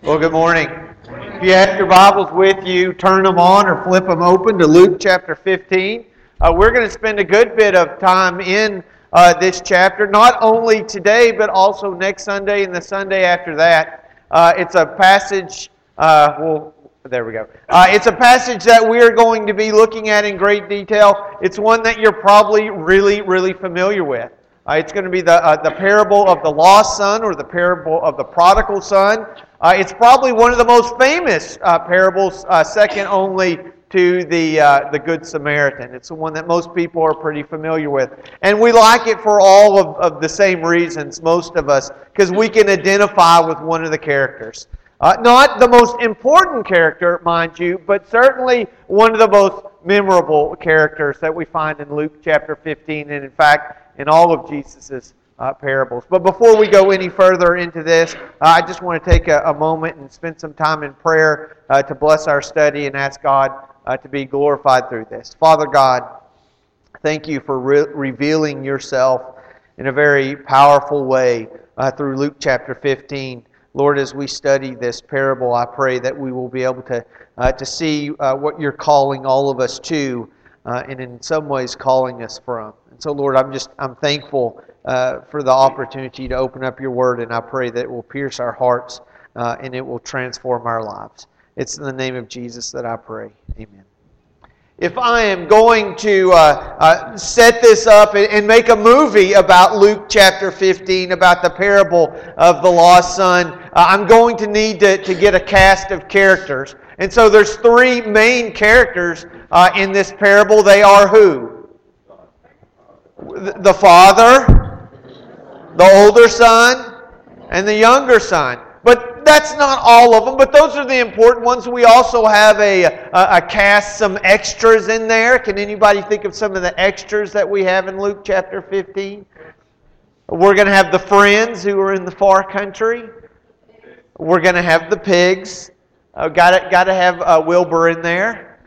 Well, good morning. If you have your Bibles with you, turn them on or flip them open to Luke chapter 15. Uh, we're going to spend a good bit of time in uh, this chapter, not only today, but also next Sunday and the Sunday after that. Uh, it's a passage, uh, well, there we go. Uh, it's a passage that we're going to be looking at in great detail. It's one that you're probably really, really familiar with. Uh, it's going to be the, uh, the parable of the lost son or the parable of the prodigal son. Uh, it's probably one of the most famous uh, parables, uh, second only to the, uh, the Good Samaritan. It's the one that most people are pretty familiar with. And we like it for all of, of the same reasons, most of us, because we can identify with one of the characters. Uh, not the most important character, mind you, but certainly one of the most memorable characters that we find in Luke chapter 15, and in fact, in all of Jesus' uh, parables. But before we go any further into this, uh, I just want to take a, a, moment and spend some time in prayer uh, to bless our study and ask God uh, to be glorified through this. Father God, thank you for re- revealing yourself in a very powerful way uh, through Luke chapter 15. Lord, as we study this parable, I pray that we will be able to, uh, to see what you're calling all of us to, and in some ways calling us from. And so, Lord, I'm just I'm thankful uh, for the opportunity to open up your word, and I pray that it will pierce our hearts uh, and it will transform our lives. It's in the name of Jesus that I pray. Amen. If I am going to uh, uh set this up and make a movie about Luke chapter 15, about the parable of the lost son, uh, I'm going to need to, to get a cast of characters. And so there's three main characters uh, in this parable. They are who? the father, the older son, and the younger son. But that's not all of them, but those are the important ones. We also have a, a, a, cast, some extras in there. Can anybody think of some of the extras that we have in Luke chapter 15? We're going to have the friends who are in the far country. We're going to have the pigs. Uh, got to have uh, Wilbur in there.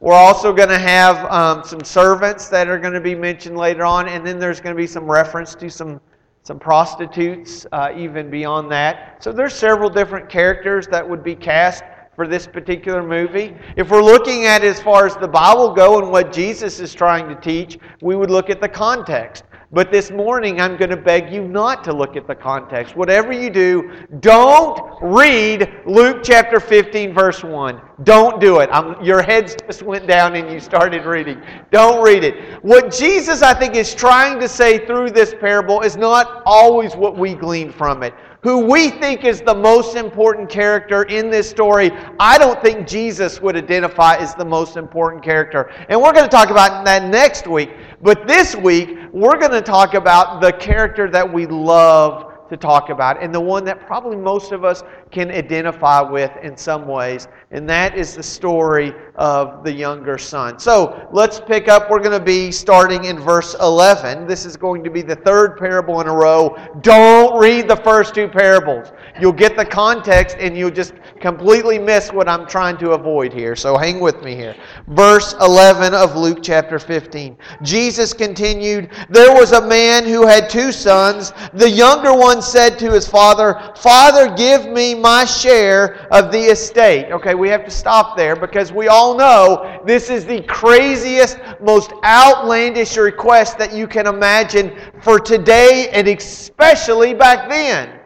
We're also going to have um, some servants that are going to be mentioned later on, and then there's going to be some reference to some some prostitutes, uh, even beyond that. So there's several different characters that would be cast for this particular movie. If we're looking at as far as the Bible go and what Jesus is trying to teach, we would look at the context. But this morning, I'm going to beg you not to look at the context. Whatever you do, don't read Luke chapter 15, verse 1. Don't do it. I'm, your heads just went down and you started reading. Don't read it. What Jesus, I think, is trying to say through this parable is not always what we glean from it who we think is the most important character in this story, I don't think Jesus would identify as the most important character. And we're going to talk about that next week. But this week, we're going to talk about the character that we love to talk about, and the one that probably most of us can identify with in some ways, and that is the story of the younger son. So let's pick up. We're going to be starting in verse 11. This is going to be the third parable in a row. Don't read the first two parables. You'll get the context and you'll just completely miss what I'm trying to avoid here. So hang with me here. Verse 11 of Luke chapter 15. Jesus continued, There was a man who had two sons. The younger one said to his father, Father, give me my share of the estate. Okay, we have to stop there because we all know this is the craziest, most outlandish request that you can imagine for today and especially back then.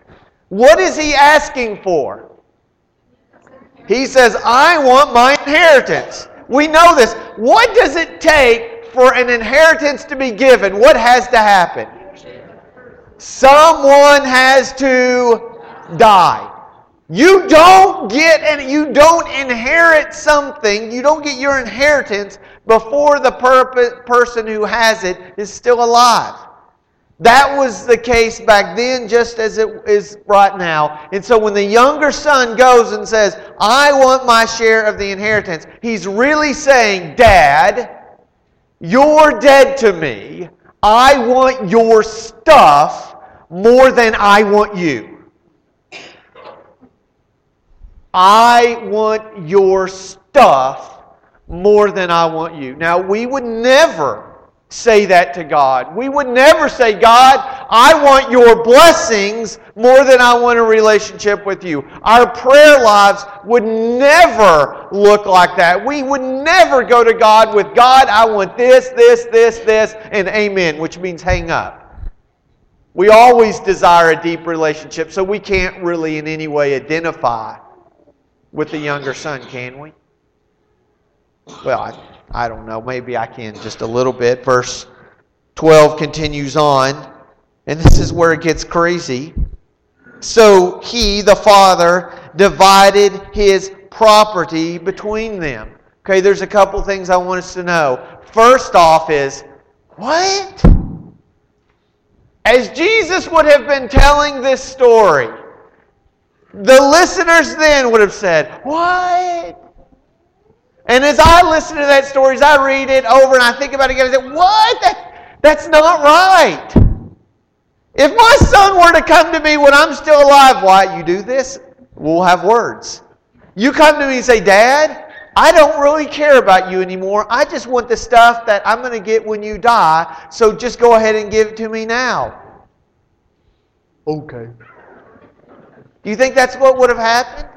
What is he asking for? He says, I want my inheritance. We know this. What does it take for an inheritance to be given? What has to happen? Someone has to die. You don't get and you don't inherit something, you don't get your inheritance before the person who has it is still alive. That was the case back then, just as it is right now. And so when the younger son goes and says, I want my share of the inheritance, he's really saying, Dad, you're dead to me. I want your stuff more than I want you. I want your stuff more than I want you. Now, we would never say that to God. We would never say, God, I want your blessings more than I want a relationship with you. Our prayer lives would never look like that. We would never go to God with, God, I want this, this, this, this, and amen, which means hang up. We always desire a deep relationship, so we can't really in any way identify with the younger son, can we? Well, I, I don't know. Maybe I can just a little bit. Verse 12 continues on, and this is where it gets crazy. So he, the father, divided his property between them. Okay, there's a couple things I want us to know. First off, is what? As Jesus would have been telling this story, the listeners then would have said, What? And as I listen to that story, as I read it over and I think about it again, I say, What? That, that's not right. If my son were to come to me when I'm still alive, why, you do this? We'll have words. You come to me and say, Dad, I don't really care about you anymore. I just want the stuff that I'm going to get when you die, so just go ahead and give it to me now. Okay. Do you think that's what would have happened?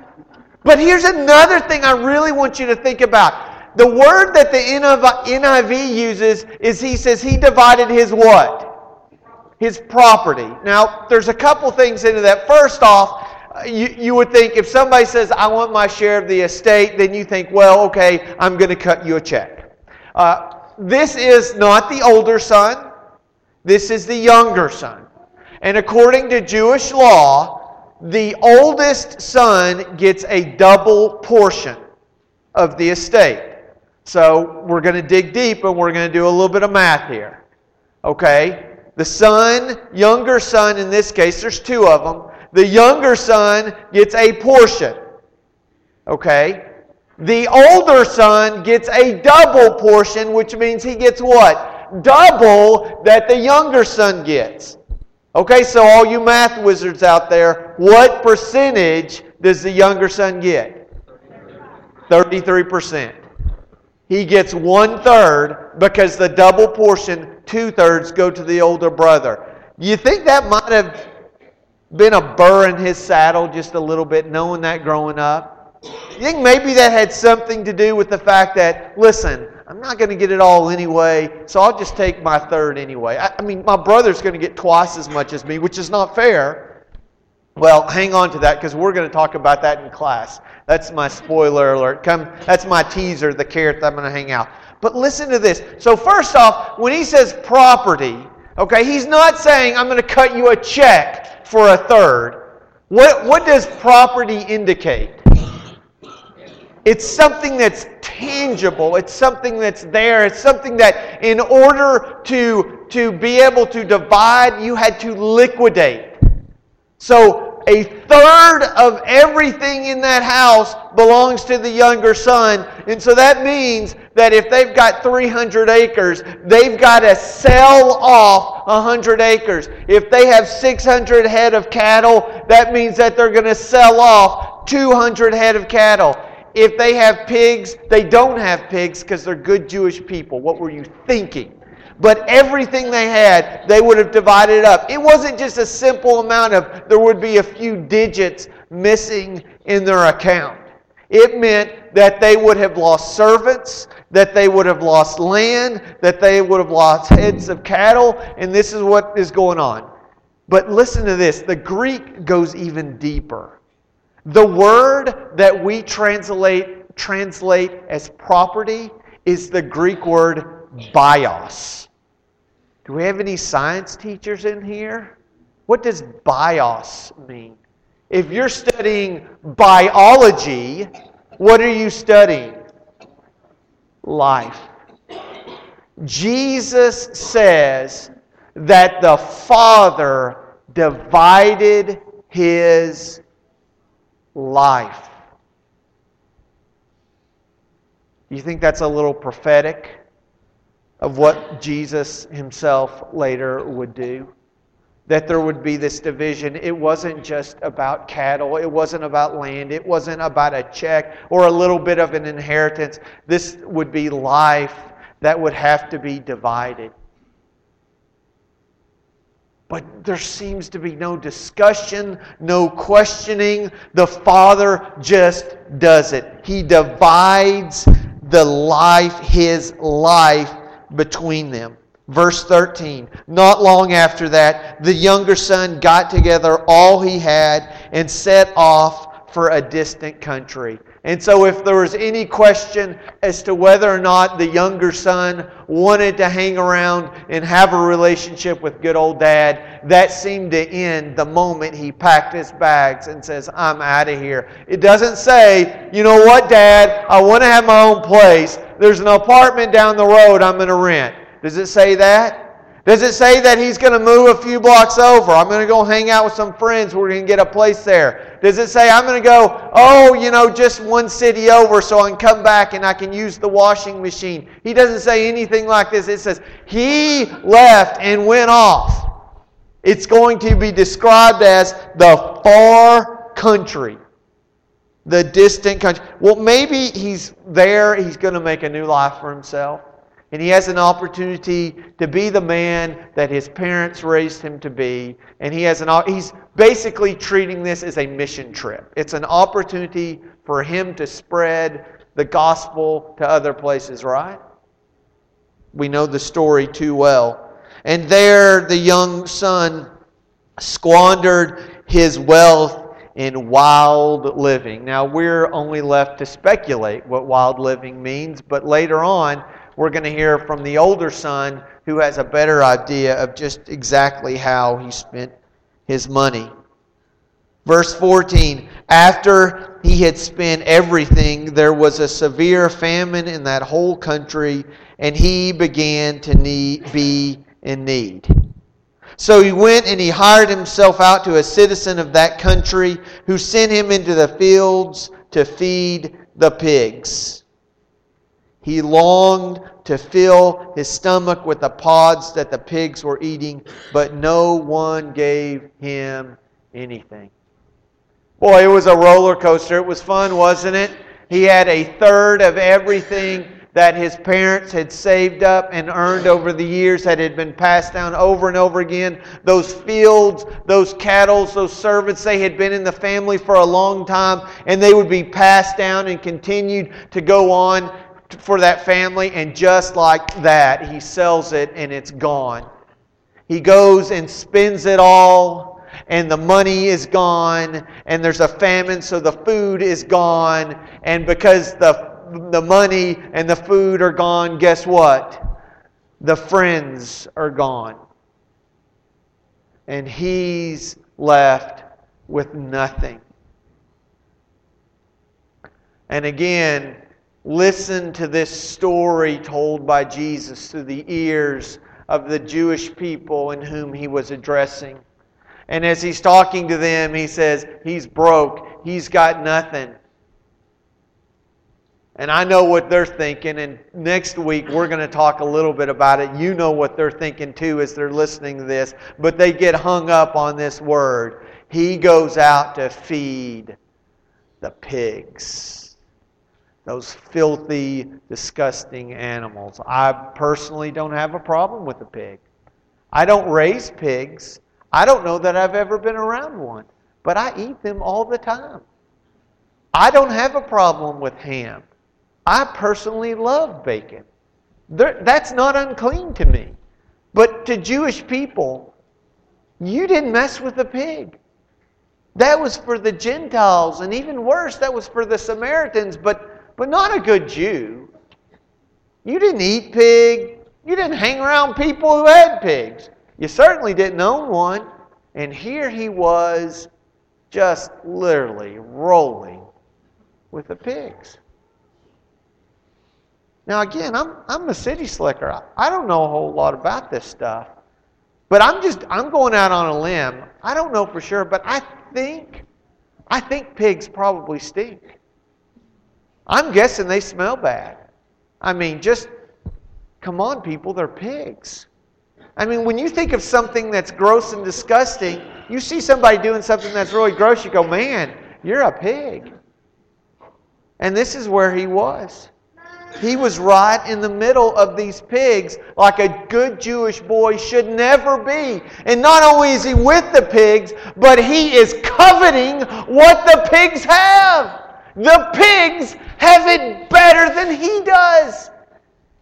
But here's another thing I really want you to think about. The word that the NIV uses is he says he divided his what? His property. Now, there's a couple things into that. First off, you, you would think if somebody says, I want my share of the estate, then you think, well, okay, I'm going to cut you a check. Uh, this is not the older son, this is the younger son. And according to Jewish law, the oldest son gets a double portion of the estate. So we're going to dig deep and we're going to do a little bit of math here. Okay? The son, younger son in this case, there's two of them. The younger son gets a portion. Okay? The older son gets a double portion, which means he gets what? Double that the younger son gets. Okay, so all you math wizards out there, what percentage does the younger son get? 33%. He gets one third because the double portion, two thirds, go to the older brother. You think that might have been a burr in his saddle just a little bit, knowing that growing up? You think maybe that had something to do with the fact that, listen, I'm not going to get it all anyway, so I'll just take my third anyway. I, I mean, my brother's going to get twice as much as me, which is not fair. Well, hang on to that because we're going to talk about that in class. That's my spoiler alert. Come, that's my teaser, the carrot that I'm going to hang out. But listen to this. So first off, when he says property, okay, he's not saying I'm going to cut you a check for a third. What, what does property indicate? It's something that's tangible. It's something that's there. It's something that in order to, to be able to divide, you had to liquidate. So a third of everything in that house belongs to the younger son. And so that means that if they've got 300 acres, they've got to sell off 100 acres. If they have 600 head of cattle, that means that they're going to sell off 200 head of cattle. If they have pigs, they don't have pigs because they're good Jewish people. What were you thinking? But everything they had, they would have divided up. It wasn't just a simple amount of, there would be a few digits missing in their account. It meant that they would have lost servants, that they would have lost land, that they would have lost heads of cattle, and this is what is going on. But listen to this the Greek goes even deeper. The word that we translate, translate as property is the Greek word bios. Do we have any science teachers in here? What does bios mean? If you're studying biology, what are you studying? Life. Jesus says that the Father divided his life. You think that's a little prophetic of what Jesus himself later would do? That there would be this division. It wasn't just about cattle, it wasn't about land, it wasn't about a check or a little bit of an inheritance. This would be life that would have to be divided. But there seems to be no discussion, no questioning. The Father just does it. He divides the life, his life, between them. Verse 13 Not long after that, the younger son got together all he had and set off for a distant country. And so, if there was any question as to whether or not the younger son wanted to hang around and have a relationship with good old dad, that seemed to end the moment he packed his bags and says, I'm out of here. It doesn't say, you know what, dad, I want to have my own place. There's an apartment down the road I'm going to rent. Does it say that? Does it say that he's going to move a few blocks over? I'm going to go hang out with some friends. We're going to get a place there. Does it say I'm going to go, oh, you know, just one city over so I can come back and I can use the washing machine? He doesn't say anything like this. It says he left and went off. It's going to be described as the far country, the distant country. Well, maybe he's there. He's going to make a new life for himself. And he has an opportunity to be the man that his parents raised him to be. And he has an he's basically treating this as a mission trip. It's an opportunity for him to spread the gospel to other places, right? We know the story too well. And there the young son squandered his wealth in wild living. Now, we're only left to speculate what wild living means, but later on, we're going to hear from the older son who has a better idea of just exactly how he spent his money. Verse 14 After he had spent everything, there was a severe famine in that whole country, and he began to need, be in need. So he went and he hired himself out to a citizen of that country who sent him into the fields to feed the pigs. He longed to fill his stomach with the pods that the pigs were eating, but no one gave him anything. Boy, it was a roller coaster. It was fun, wasn't it? He had a third of everything that his parents had saved up and earned over the years that had been passed down over and over again. Those fields, those cattle, those servants, they had been in the family for a long time and they would be passed down and continued to go on for that family, and just like that, he sells it and it's gone. He goes and spends it all, and the money is gone, and there's a famine, so the food is gone. And because the, the money and the food are gone, guess what? The friends are gone. And he's left with nothing. And again, Listen to this story told by Jesus through the ears of the Jewish people in whom he was addressing. And as he's talking to them, he says, He's broke. He's got nothing. And I know what they're thinking. And next week, we're going to talk a little bit about it. You know what they're thinking too as they're listening to this. But they get hung up on this word. He goes out to feed the pigs those filthy, disgusting animals. I personally don't have a problem with a pig. I don't raise pigs. I don't know that I've ever been around one, but I eat them all the time. I don't have a problem with ham. I personally love bacon. that's not unclean to me. But to Jewish people, you didn't mess with a pig. That was for the Gentiles, and even worse, that was for the Samaritans. But but not a good Jew. You didn't eat pig. You didn't hang around people who had pigs. You certainly didn't own one. And here he was just literally rolling with the pigs. Now, again, I'm, I'm a city slicker. I don't know a whole lot about this stuff. But I'm just, I'm going out on a limb. I don't know for sure, but I think, I think pigs probably stink. I'm guessing they smell bad. I mean, just come on, people, they're pigs. I mean, when you think of something that's gross and disgusting, you see somebody doing something that's really gross, you go, man, you're a pig. And this is where he was. he was right in the middle of these pigs, like a good Jewish boy should never be. And not only is he with the pigs, but he is coveting what the pigs have. The pigs have it better than he does.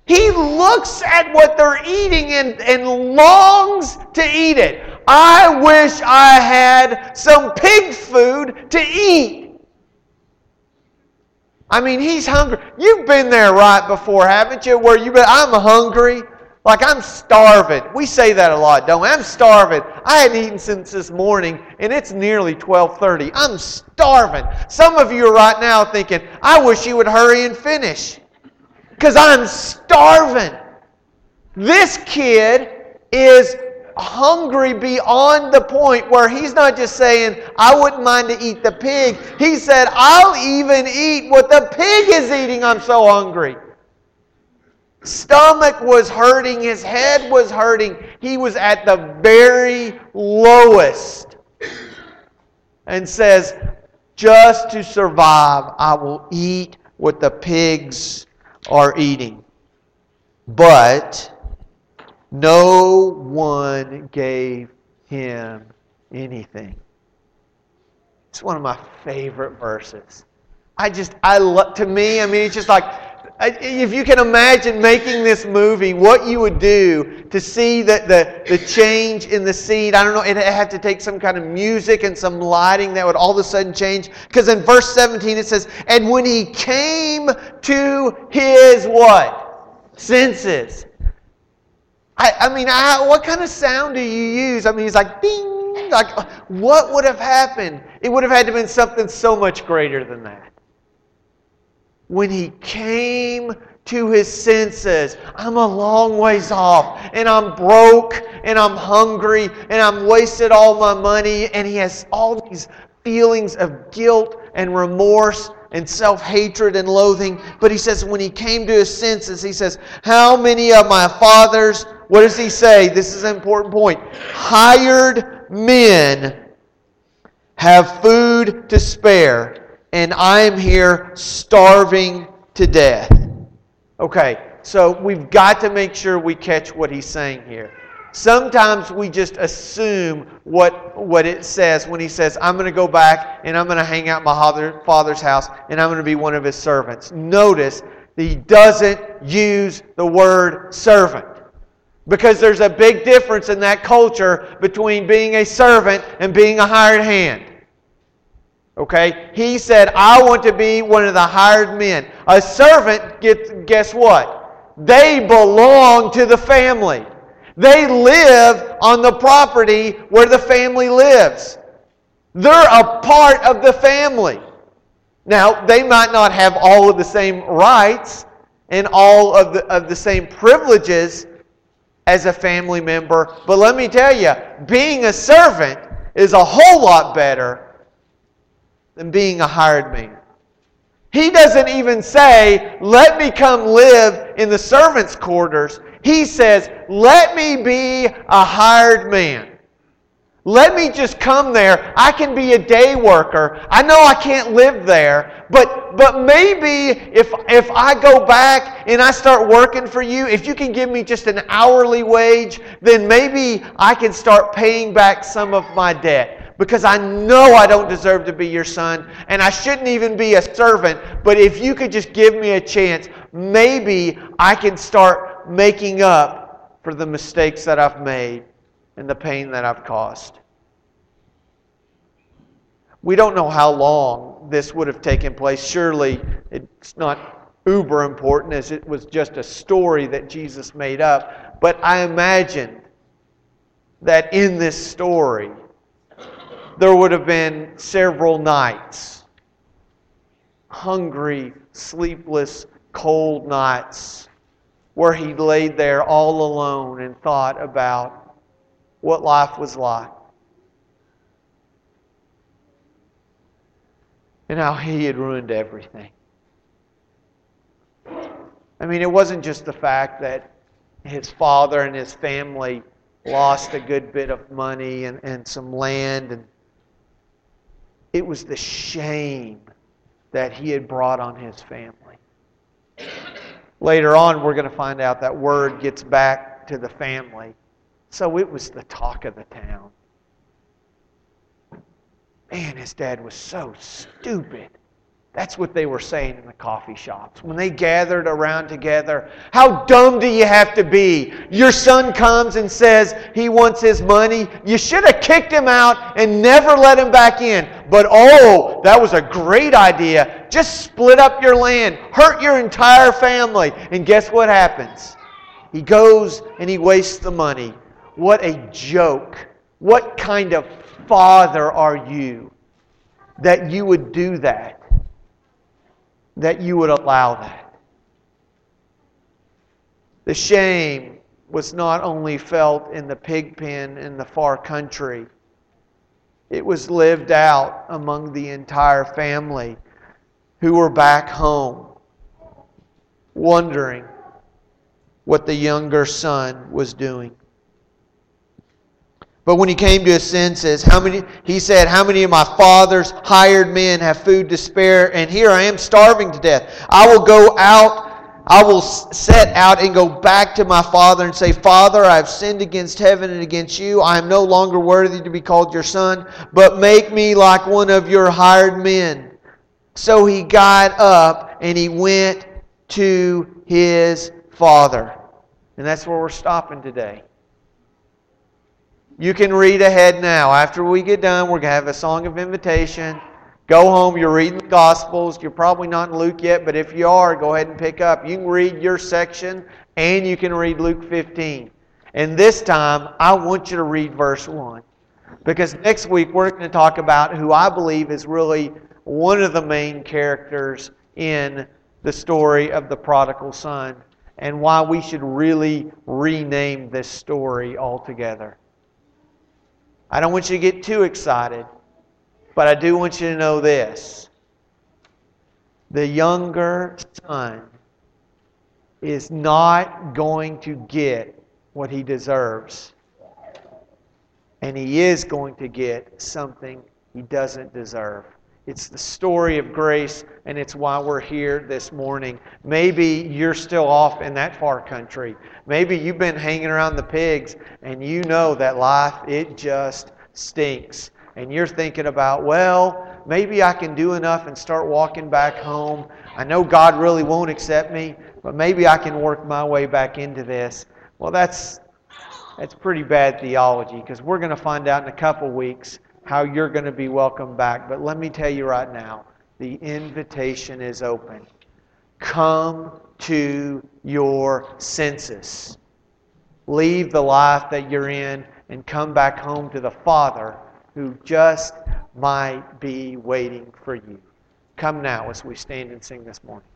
He looks at what they're eating and, and longs to eat it. I wish I had some pig food to eat. I mean, he's hungry. You've been there right before, haven't you? Where you been, I'm hungry. Like I'm starving. We say that a lot, don't we? I'm starving. I hadn't eaten since this morning, and it's nearly 12:30. I'm starving. Some of you are right now thinking, I wish you would hurry and finish. Because I'm starving. This kid is hungry beyond the point where he's not just saying, I wouldn't mind to eat the pig. He said, I'll even eat what the pig is eating. I'm so hungry. Stomach was hurting, his head was hurting. He was at the very lowest. And says, Just to survive, I will eat what the pigs are eating. But no one gave him anything. It's one of my favorite verses. I just, I love, to me, I mean, it's just like, if you can imagine making this movie, what you would do to see that the, the change in the scene, I don't know, it had to take some kind of music and some lighting that would all of a sudden change. Because in verse 17 it says, And when he came to his what? Senses. I, I mean, I, what kind of sound do you use? I mean, he's like, ding. Like, what would have happened? It would have had to have been something so much greater than that. When he came to his senses, I'm a long ways off, and I'm broke, and I'm hungry, and I'm wasted all my money, and he has all these feelings of guilt and remorse and self hatred and loathing. But he says, when he came to his senses, he says, How many of my father's what does he say? This is an important point. Hired men have food to spare, and I am here starving to death. Okay, so we've got to make sure we catch what he's saying here. Sometimes we just assume what, what it says when he says, I'm going to go back and I'm going to hang out my father's house and I'm going to be one of his servants. Notice that he doesn't use the word servant. Because there's a big difference in that culture between being a servant and being a hired hand. Okay? He said, I want to be one of the hired men. A servant, gets, guess what? They belong to the family. They live on the property where the family lives. They're a part of the family. Now, they might not have all of the same rights and all of the, of the same privileges as a family member. But let me tell you, being a servant is a whole lot better than being a hired man. He doesn't even say, let me come live in the servant's quarters. He says, let me be a hired man. Let me just come there. I can be a day worker. I know I can't live there, but but maybe if if I go back and I start working for you, if you can give me just an hourly wage, then maybe I can start paying back some of my debt because I know I don't deserve to be your son and I shouldn't even be a servant, but if you could just give me a chance, maybe I can start making up for the mistakes that I've made and the pain that I've caused. We don't know how long this would have taken place. Surely it's not uber important as it was just a story that Jesus made up. But I imagine that in this story, there would have been several nights hungry, sleepless, cold nights where he laid there all alone and thought about what life was like. And how he had ruined everything. I mean, it wasn't just the fact that his father and his family lost a good bit of money and, and some land, and it was the shame that he had brought on his family. Later on, we're going to find out that word gets back to the family. So it was the talk of the town. Man, his dad was so stupid. That's what they were saying in the coffee shops. When they gathered around together, how dumb do you have to be? Your son comes and says he wants his money. You should have kicked him out and never let him back in. But oh, that was a great idea. Just split up your land, hurt your entire family. And guess what happens? He goes and he wastes the money. What a joke. What kind of father are you that you would do that? That you would allow that. The shame was not only felt in the pig pen in the far country, it was lived out among the entire family who were back home, wondering what the younger son was doing. But when he came to his senses, how many he said, How many of my father's hired men have food to spare? And here I am starving to death. I will go out, I will set out and go back to my father and say, Father, I have sinned against heaven and against you. I am no longer worthy to be called your son, but make me like one of your hired men. So he got up and he went to his father. And that's where we're stopping today. You can read ahead now. After we get done, we're going to have a song of invitation. Go home. You're reading the Gospels. You're probably not in Luke yet, but if you are, go ahead and pick up. You can read your section and you can read Luke 15. And this time, I want you to read verse 1. Because next week, we're going to talk about who I believe is really one of the main characters in the story of the prodigal son and why we should really rename this story altogether. I don't want you to get too excited, but I do want you to know this. The younger son is not going to get what he deserves. And he is going to get something he doesn't deserve. It's the story of grace, and it's why we're here this morning. Maybe you're still off in that far country. Maybe you've been hanging around the pigs, and you know that life, it just stinks. And you're thinking about, well, maybe I can do enough and start walking back home. I know God really won't accept me, but maybe I can work my way back into this. Well, that's that's pretty bad theology because we're going to find out in a couple weeks how you're going to be welcomed back. But let me tell you right now the invitation is open. Come to your senses. Leave the life that you're in and come back home to the Father who just might be waiting for you. Come now as we stand and sing this morning.